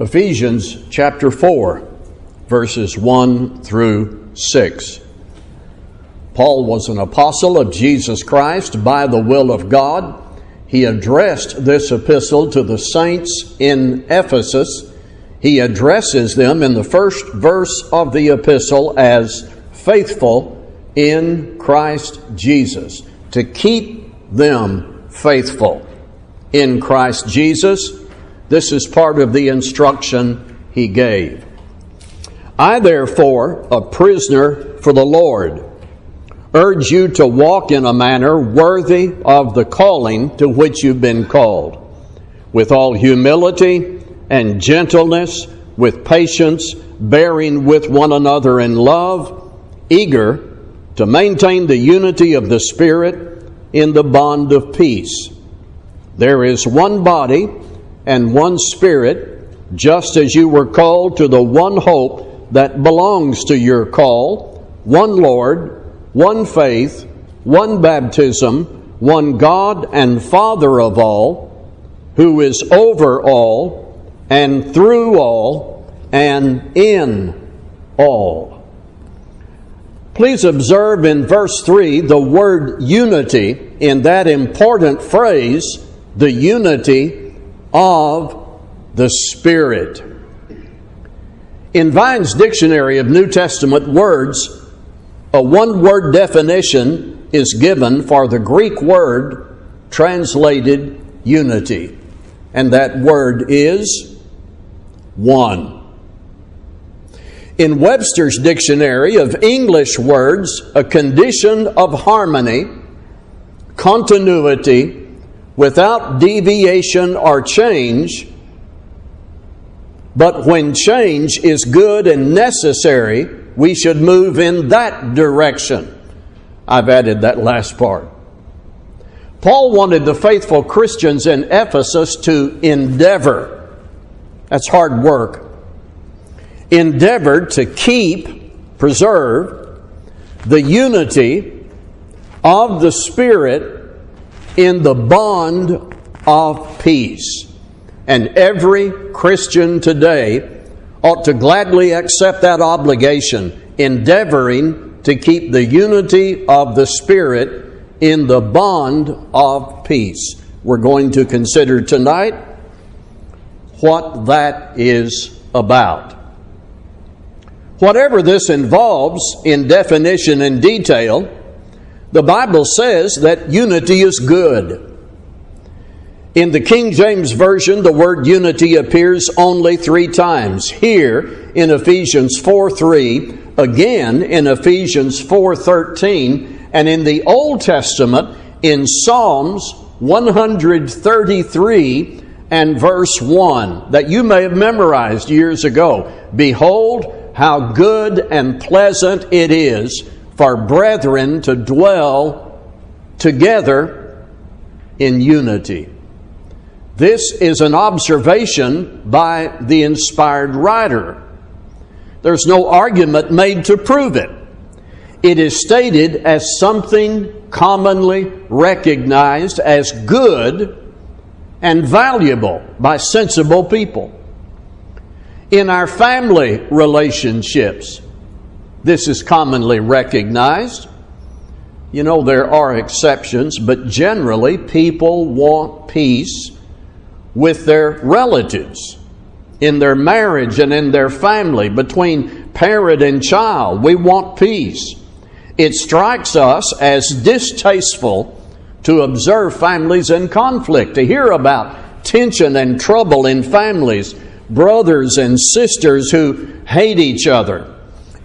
Ephesians chapter 4, verses 1 through 6. Paul was an apostle of Jesus Christ by the will of God. He addressed this epistle to the saints in Ephesus. He addresses them in the first verse of the epistle as faithful in Christ Jesus, to keep them faithful in Christ Jesus. This is part of the instruction he gave. I, therefore, a prisoner for the Lord, urge you to walk in a manner worthy of the calling to which you've been called, with all humility and gentleness, with patience, bearing with one another in love, eager to maintain the unity of the Spirit in the bond of peace. There is one body and one Spirit, just as you were called to the one hope that belongs to your call, one Lord, one faith, one baptism, one God and Father of all, who is over all and through all and in all. Please observe in verse 3 the word unity in that important phrase, the unity of the Spirit. In Vine's Dictionary of New Testament Words, a one word definition is given for the Greek word translated unity, and that word is one. In Webster's Dictionary of English Words, a condition of harmony, continuity, without deviation or change, but when change is good and necessary, we should move in that direction. I've added that last part. Paul wanted the faithful Christians in Ephesus to endeavor. That's hard work. Endeavor to keep, preserve the unity of the Spirit in the bond of peace. And every Christian today ought to gladly accept that obligation, endeavoring to keep the unity of the Spirit in the bond of peace. We're going to consider tonight what that is about. Whatever this involves in definition and detail, the Bible says that unity is good. In the King James Version, the word unity appears only three times. Here in Ephesians 4 3, again in Ephesians 4 13, and in the Old Testament in Psalms 133 and verse 1 that you may have memorized years ago. Behold, how good and pleasant it is for brethren to dwell together in unity. This is an observation by the inspired writer. There's no argument made to prove it. It is stated as something commonly recognized as good and valuable by sensible people. In our family relationships, this is commonly recognized. You know, there are exceptions, but generally people want peace with their relatives, in their marriage and in their family, between parent and child. We want peace. It strikes us as distasteful to observe families in conflict, to hear about tension and trouble in families, brothers and sisters who hate each other,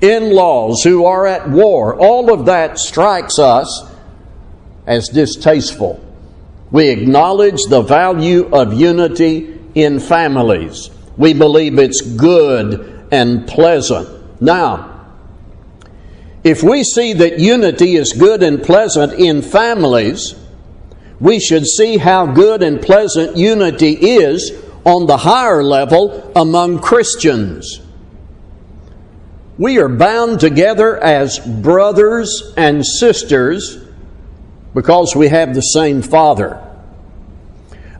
in laws who are at war. All of that strikes us as distasteful. We acknowledge the value of unity in families. We believe it's good and pleasant. Now, if we see that unity is good and pleasant in families, we should see how good and pleasant unity is on the higher level among Christians. We are bound together as brothers and sisters because we have the same Father.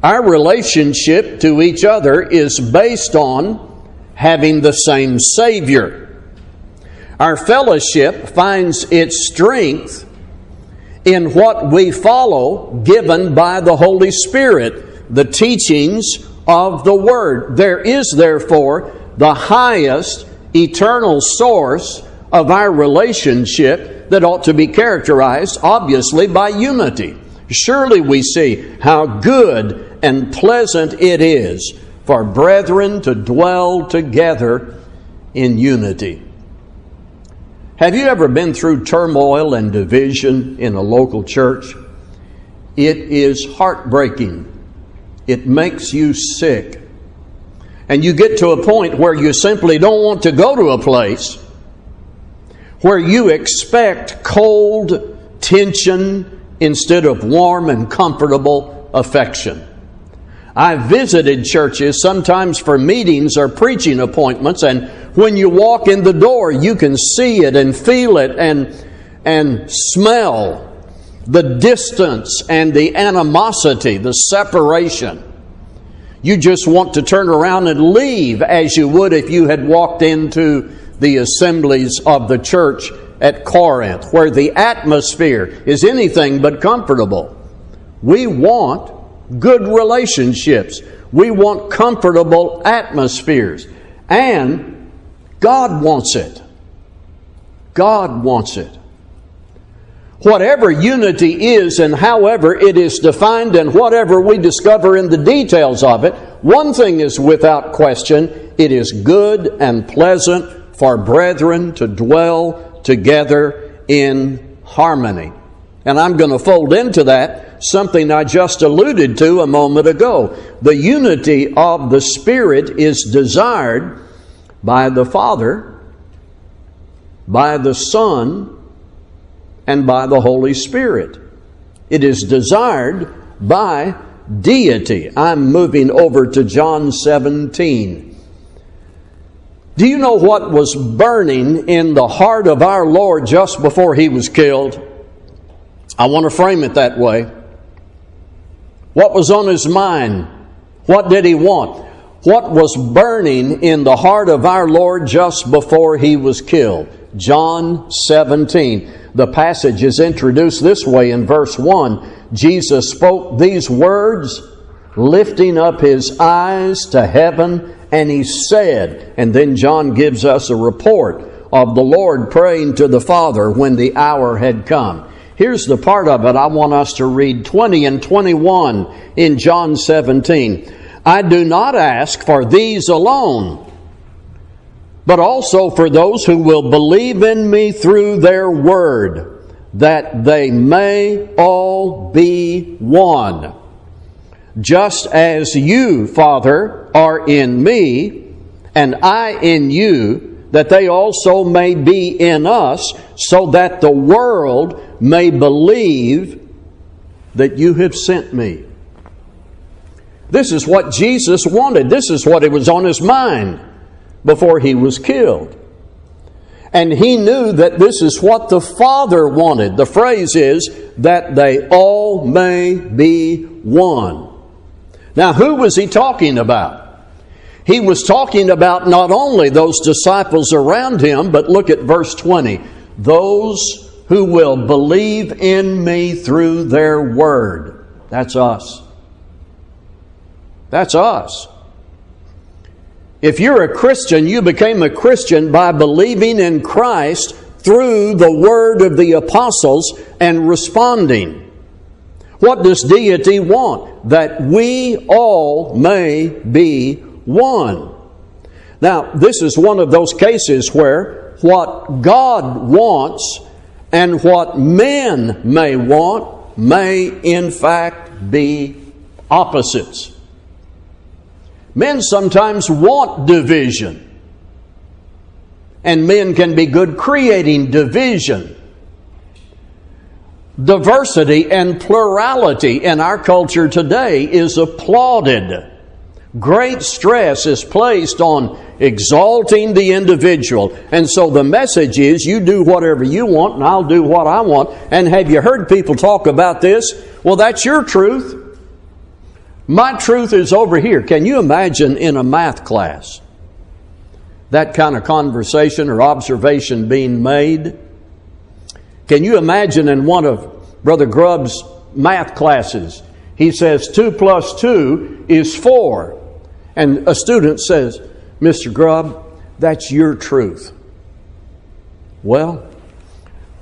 Our relationship to each other is based on having the same Savior. Our fellowship finds its strength in what we follow given by the Holy Spirit, the teachings of the Word. There is, therefore, the highest eternal source of our relationship that ought to be characterized, obviously, by unity. Surely we see how good and pleasant it is for brethren to dwell together in unity. Have you ever been through turmoil and division in a local church? It is heartbreaking. It makes you sick. And you get to a point where you simply don't want to go to a place where you expect cold tension instead of warm and comfortable affection. I've visited churches sometimes for meetings or preaching appointments, and when you walk in the door, you can see it and feel it and, and smell the distance and the animosity, the separation. You just want to turn around and leave as you would if you had walked into the assemblies of the church at Corinth, where the atmosphere is anything but comfortable. We want good relationships. We want comfortable atmospheres. And God wants it. God wants it. Whatever unity is and however it is defined and whatever we discover in the details of it, one thing is without question it is good and pleasant for brethren to dwell together in harmony. And I'm going to fold into that something I just alluded to a moment ago. The unity of the Spirit is desired by the Father, by the Son, and by the Holy Spirit. It is desired by deity. I'm moving over to John 17. Do you know what was burning in the heart of our Lord just before he was killed? I want to frame it that way. What was on his mind? What did he want? What was burning in the heart of our Lord just before he was killed? John 17. The passage is introduced this way in verse 1. Jesus spoke these words, lifting up his eyes to heaven, and he said, and then John gives us a report of the Lord praying to the Father when the hour had come. Here's the part of it I want us to read 20 and 21 in John 17. I do not ask for these alone, but also for those who will believe in me through their word, that they may all be one. Just as you, Father, are in me, and I in you, that they also may be in us, so that the world may believe that you have sent me. This is what Jesus wanted. This is what it was on his mind before he was killed. And he knew that this is what the Father wanted. The phrase is, that they all may be one. Now, who was he talking about? He was talking about not only those disciples around him, but look at verse 20. Those who will believe in me through their word. That's us. That's us. If you're a Christian, you became a Christian by believing in Christ through the word of the apostles and responding. What does deity want? That we all may be one. Now, this is one of those cases where what God wants and what men may want may, in fact, be opposites. Men sometimes want division, and men can be good creating division. Diversity and plurality in our culture today is applauded. Great stress is placed on exalting the individual. And so the message is you do whatever you want and I'll do what I want. And have you heard people talk about this? Well, that's your truth. My truth is over here. Can you imagine in a math class that kind of conversation or observation being made? Can you imagine in one of Brother Grubb's math classes, he says 2 plus 2 is 4. And a student says, Mr. Grubb, that's your truth. Well,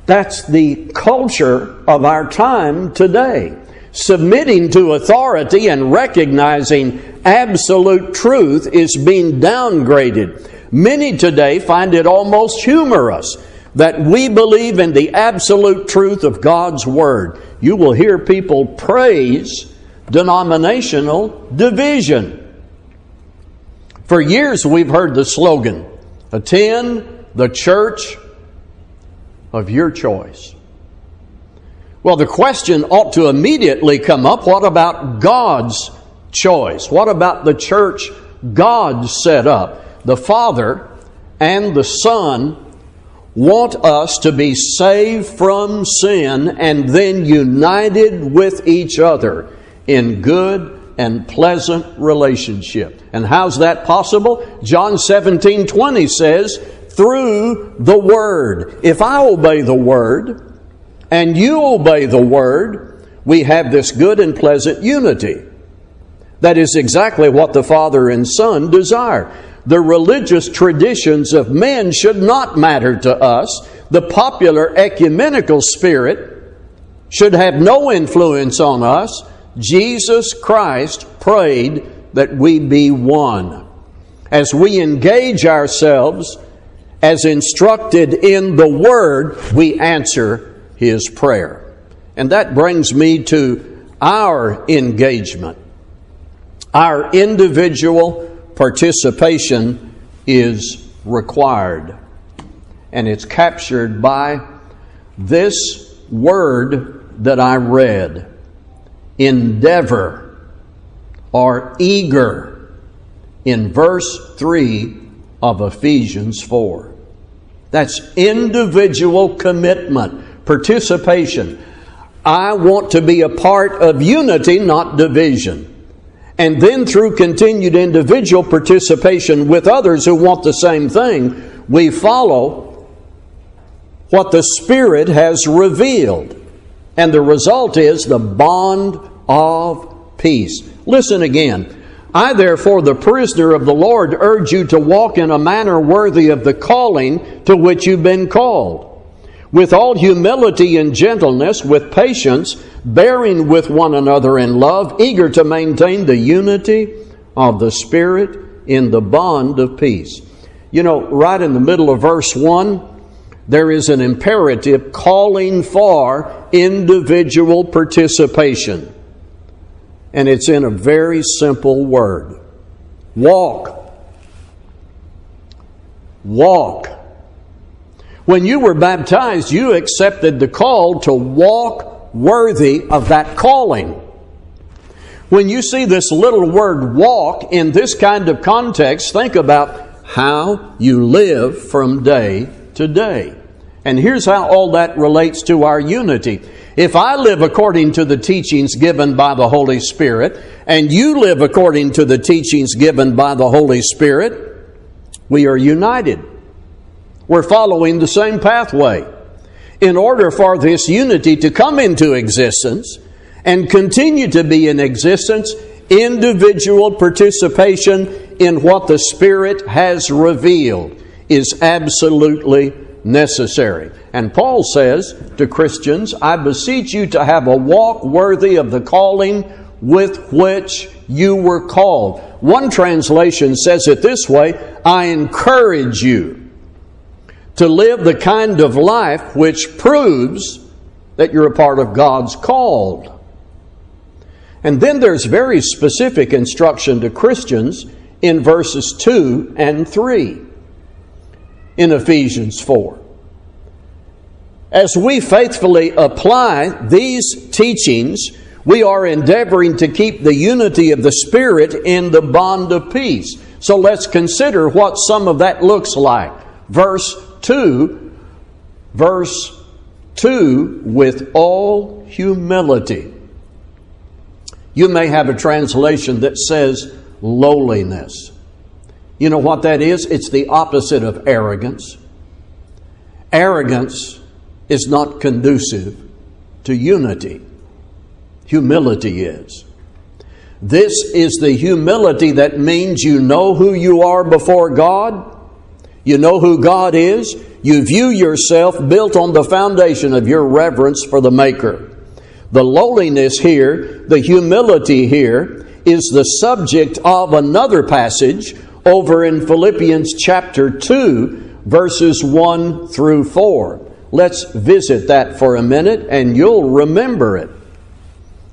that's the culture of our time today. Submitting to authority and recognizing absolute truth is being downgraded. Many today find it almost humorous that we believe in the absolute truth of God's Word. You will hear people praise denominational division. For years, we've heard the slogan attend the church of your choice. Well, the question ought to immediately come up what about God's choice? What about the church God set up? The Father and the Son want us to be saved from sin and then united with each other in good and pleasant relationship. And how's that possible? John 17 20 says, through the Word. If I obey the Word and you obey the Word, we have this good and pleasant unity. That is exactly what the Father and Son desire. The religious traditions of men should not matter to us. The popular ecumenical spirit should have no influence on us. Jesus Christ prayed that we be one. As we engage ourselves as instructed in the Word, we answer His prayer. And that brings me to our engagement. Our individual participation is required. And it's captured by this word that I read endeavor or eager in verse 3 of Ephesians 4. That's individual commitment, participation. I want to be a part of unity, not division. And then through continued individual participation with others who want the same thing, we follow what the Spirit has revealed. And the result is the bond of peace. Listen again. I, therefore, the prisoner of the Lord, urge you to walk in a manner worthy of the calling to which you've been called, with all humility and gentleness, with patience, bearing with one another in love, eager to maintain the unity of the Spirit in the bond of peace. You know, right in the middle of verse 1, there is an imperative calling for individual participation and it's in a very simple word walk. Walk. When you were baptized, you accepted the call to walk worthy of that calling. When you see this little word walk in this kind of context, think about how you live from day to day. And here's how all that relates to our unity. If I live according to the teachings given by the Holy Spirit, and you live according to the teachings given by the Holy Spirit, we are united. We're following the same pathway. In order for this unity to come into existence and continue to be in existence, individual participation in what the Spirit has revealed is absolutely necessary. And Paul says to Christians, I beseech you to have a walk worthy of the calling with which you were called. One translation says it this way I encourage you to live the kind of life which proves that you're a part of God's called. And then there's very specific instruction to Christians in verses 2 and 3 in Ephesians 4. As we faithfully apply these teachings, we are endeavoring to keep the unity of the Spirit in the bond of peace. So let's consider what some of that looks like. Verse 2, verse 2, with all humility. You may have a translation that says lowliness. You know what that is? It's the opposite of arrogance. Arrogance is not conducive to unity. Humility is. This is the humility that means you know who you are before God, you know who God is, you view yourself built on the foundation of your reverence for the Maker. The lowliness here, the humility here, is the subject of another passage over in Philippians chapter 2, verses 1 through 4. Let's visit that for a minute and you'll remember it.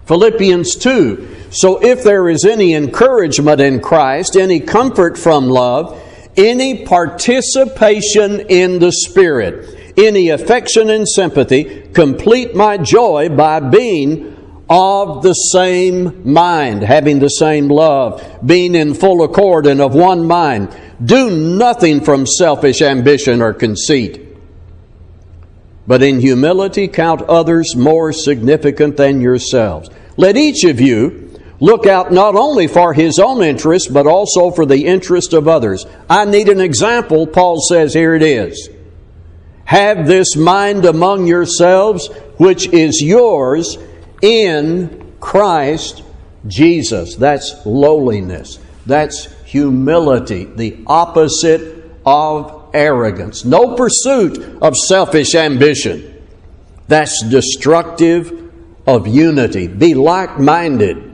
Philippians 2. So if there is any encouragement in Christ, any comfort from love, any participation in the Spirit, any affection and sympathy, complete my joy by being of the same mind, having the same love, being in full accord and of one mind. Do nothing from selfish ambition or conceit, but in humility count others more significant than yourselves. Let each of you look out not only for his own interest, but also for the interest of others. I need an example. Paul says, here it is. Have this mind among yourselves, which is yours in Christ Jesus. That's lowliness. That's humility, the opposite of arrogance. No pursuit of selfish ambition. That's destructive of unity. Be like minded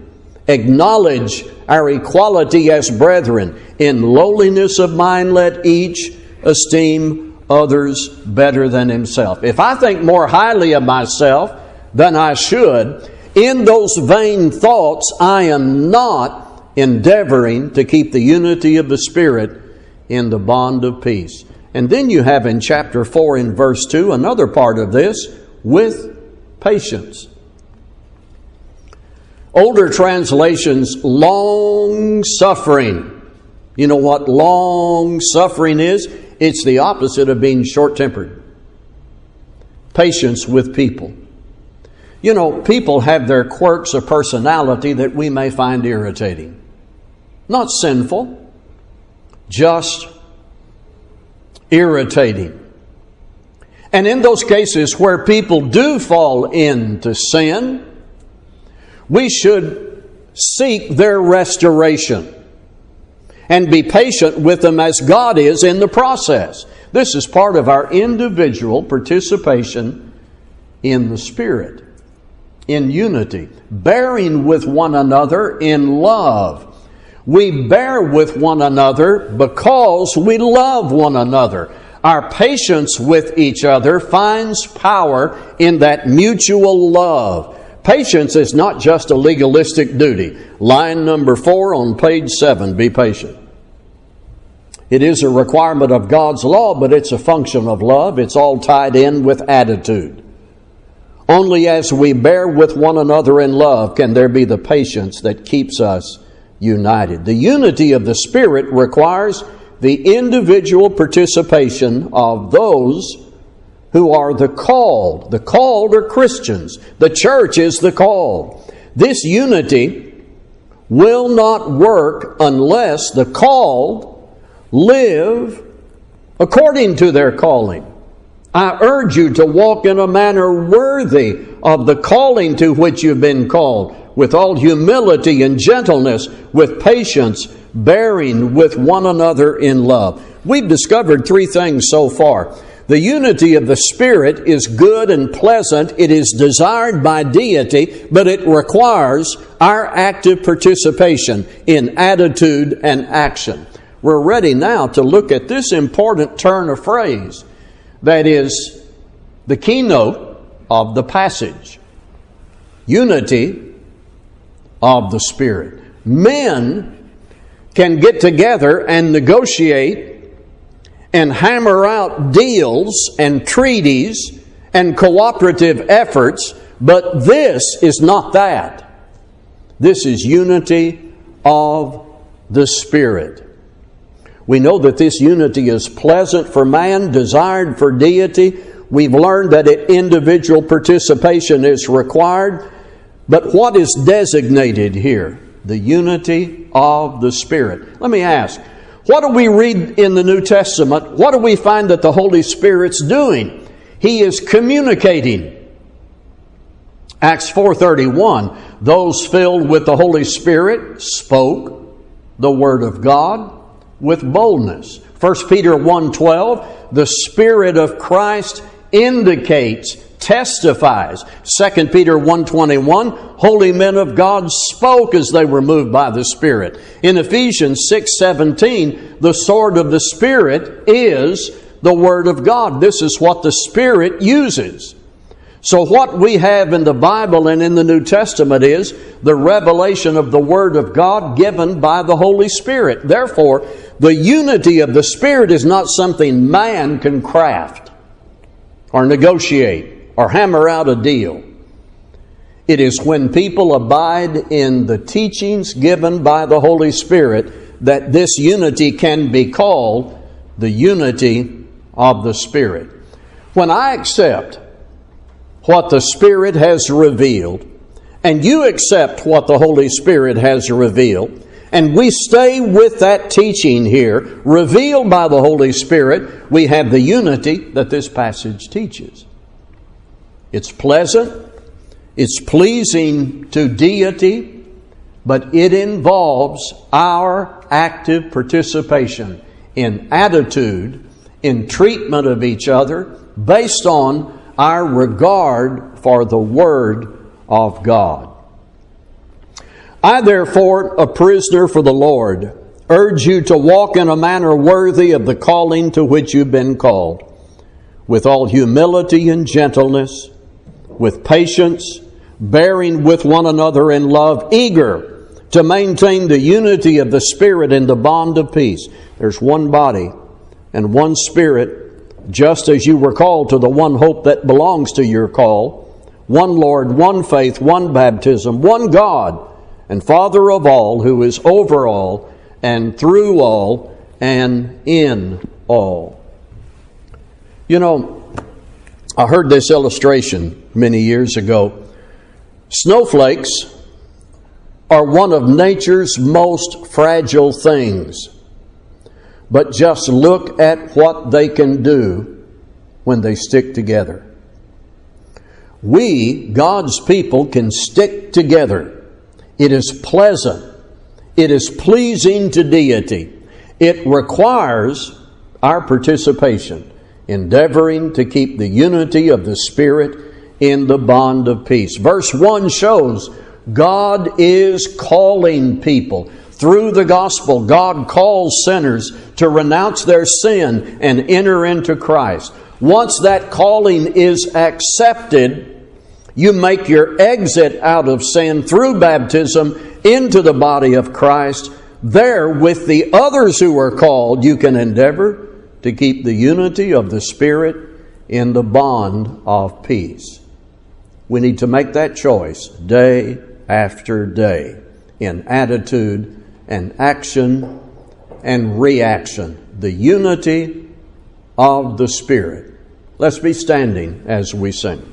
acknowledge our equality as brethren. In lowliness of mind, let each esteem others better than himself. If I think more highly of myself than I should, in those vain thoughts, I am not endeavoring to keep the unity of the Spirit in the bond of peace. And then you have in chapter 4 in verse 2 another part of this with patience. Older translations, long suffering. You know what long suffering is? It's the opposite of being short tempered. Patience with people. You know, people have their quirks of personality that we may find irritating. Not sinful, just irritating. And in those cases where people do fall into sin, we should seek their restoration and be patient with them as God is in the process. This is part of our individual participation in the Spirit, in unity, bearing with one another in love. We bear with one another because we love one another. Our patience with each other finds power in that mutual love. Patience is not just a legalistic duty. Line number four on page seven be patient. It is a requirement of God's law, but it's a function of love. It's all tied in with attitude. Only as we bear with one another in love can there be the patience that keeps us united. The unity of the Spirit requires the individual participation of those who are the called. The called are Christians. The church is the called. This unity will not work unless the called live according to their calling. I urge you to walk in a manner worthy of the calling to which you've been called, with all humility and gentleness, with patience, bearing with one another in love. We've discovered three things so far. The unity of the Spirit is good and pleasant. It is desired by deity, but it requires our active participation in attitude and action. We're ready now to look at this important turn of phrase that is the keynote of the passage unity of the Spirit. Men can get together and negotiate and hammer out deals and treaties and cooperative efforts, but this is not that. This is unity of the Spirit. We know that this unity is pleasant for man, desired for deity. We've learned that individual participation is required. But what is designated here? The unity of the Spirit. Let me ask, what do we read in the New Testament? What do we find that the Holy Spirit's doing? He is communicating. Acts 4:31 those filled with the Holy Spirit spoke the word of God with boldness. 1 Peter 1:12 the spirit of Christ indicates testifies. 2 peter 1.21 holy men of god spoke as they were moved by the spirit. In ephesians 6.17 the sword of the spirit is the word of god. This is what the spirit uses. So, what we have in the Bible and in the New Testament is the revelation of the Word of God given by the Holy Spirit. Therefore, the unity of the Spirit is not something man can craft or negotiate or hammer out a deal. It is when people abide in the teachings given by the Holy Spirit that this unity can be called the unity of the Spirit. When I accept what the Spirit has revealed, and you accept what the Holy Spirit has revealed, and we stay with that teaching here, revealed by the Holy Spirit, we have the unity that this passage teaches. It's pleasant, it's pleasing to deity, but it involves our active participation in attitude, in treatment of each other, based on our regard for the Word of God. I, therefore, a prisoner for the Lord, urge you to walk in a manner worthy of the calling to which you've been called, with all humility and gentleness, with patience, bearing with one another in love, eager to maintain the unity of the Spirit in the bond of peace. There's one body and one Spirit just as you were called to the one hope that belongs to your call one Lord, one faith, one baptism, one God, and Father of all, who is over all, and through all, and in all. You know, I heard this illustration many years ago. Snowflakes are one of nature's most fragile things but just look at what they can do when they stick together. We, God's people, can stick together. It is pleasant. It is pleasing to deity. It requires our participation, endeavoring to keep the unity of the Spirit in the bond of peace. Verse 1 shows God is calling people. Through the gospel, God calls sinners to renounce their sin and enter into Christ. Once that calling is accepted, you make your exit out of sin through baptism into the body of Christ. There, with the others who are called, you can endeavor to keep the unity of the Spirit in the bond of peace. We need to make that choice day after day in attitude and action and reaction. The unity of the Spirit. Let's be standing as we sing.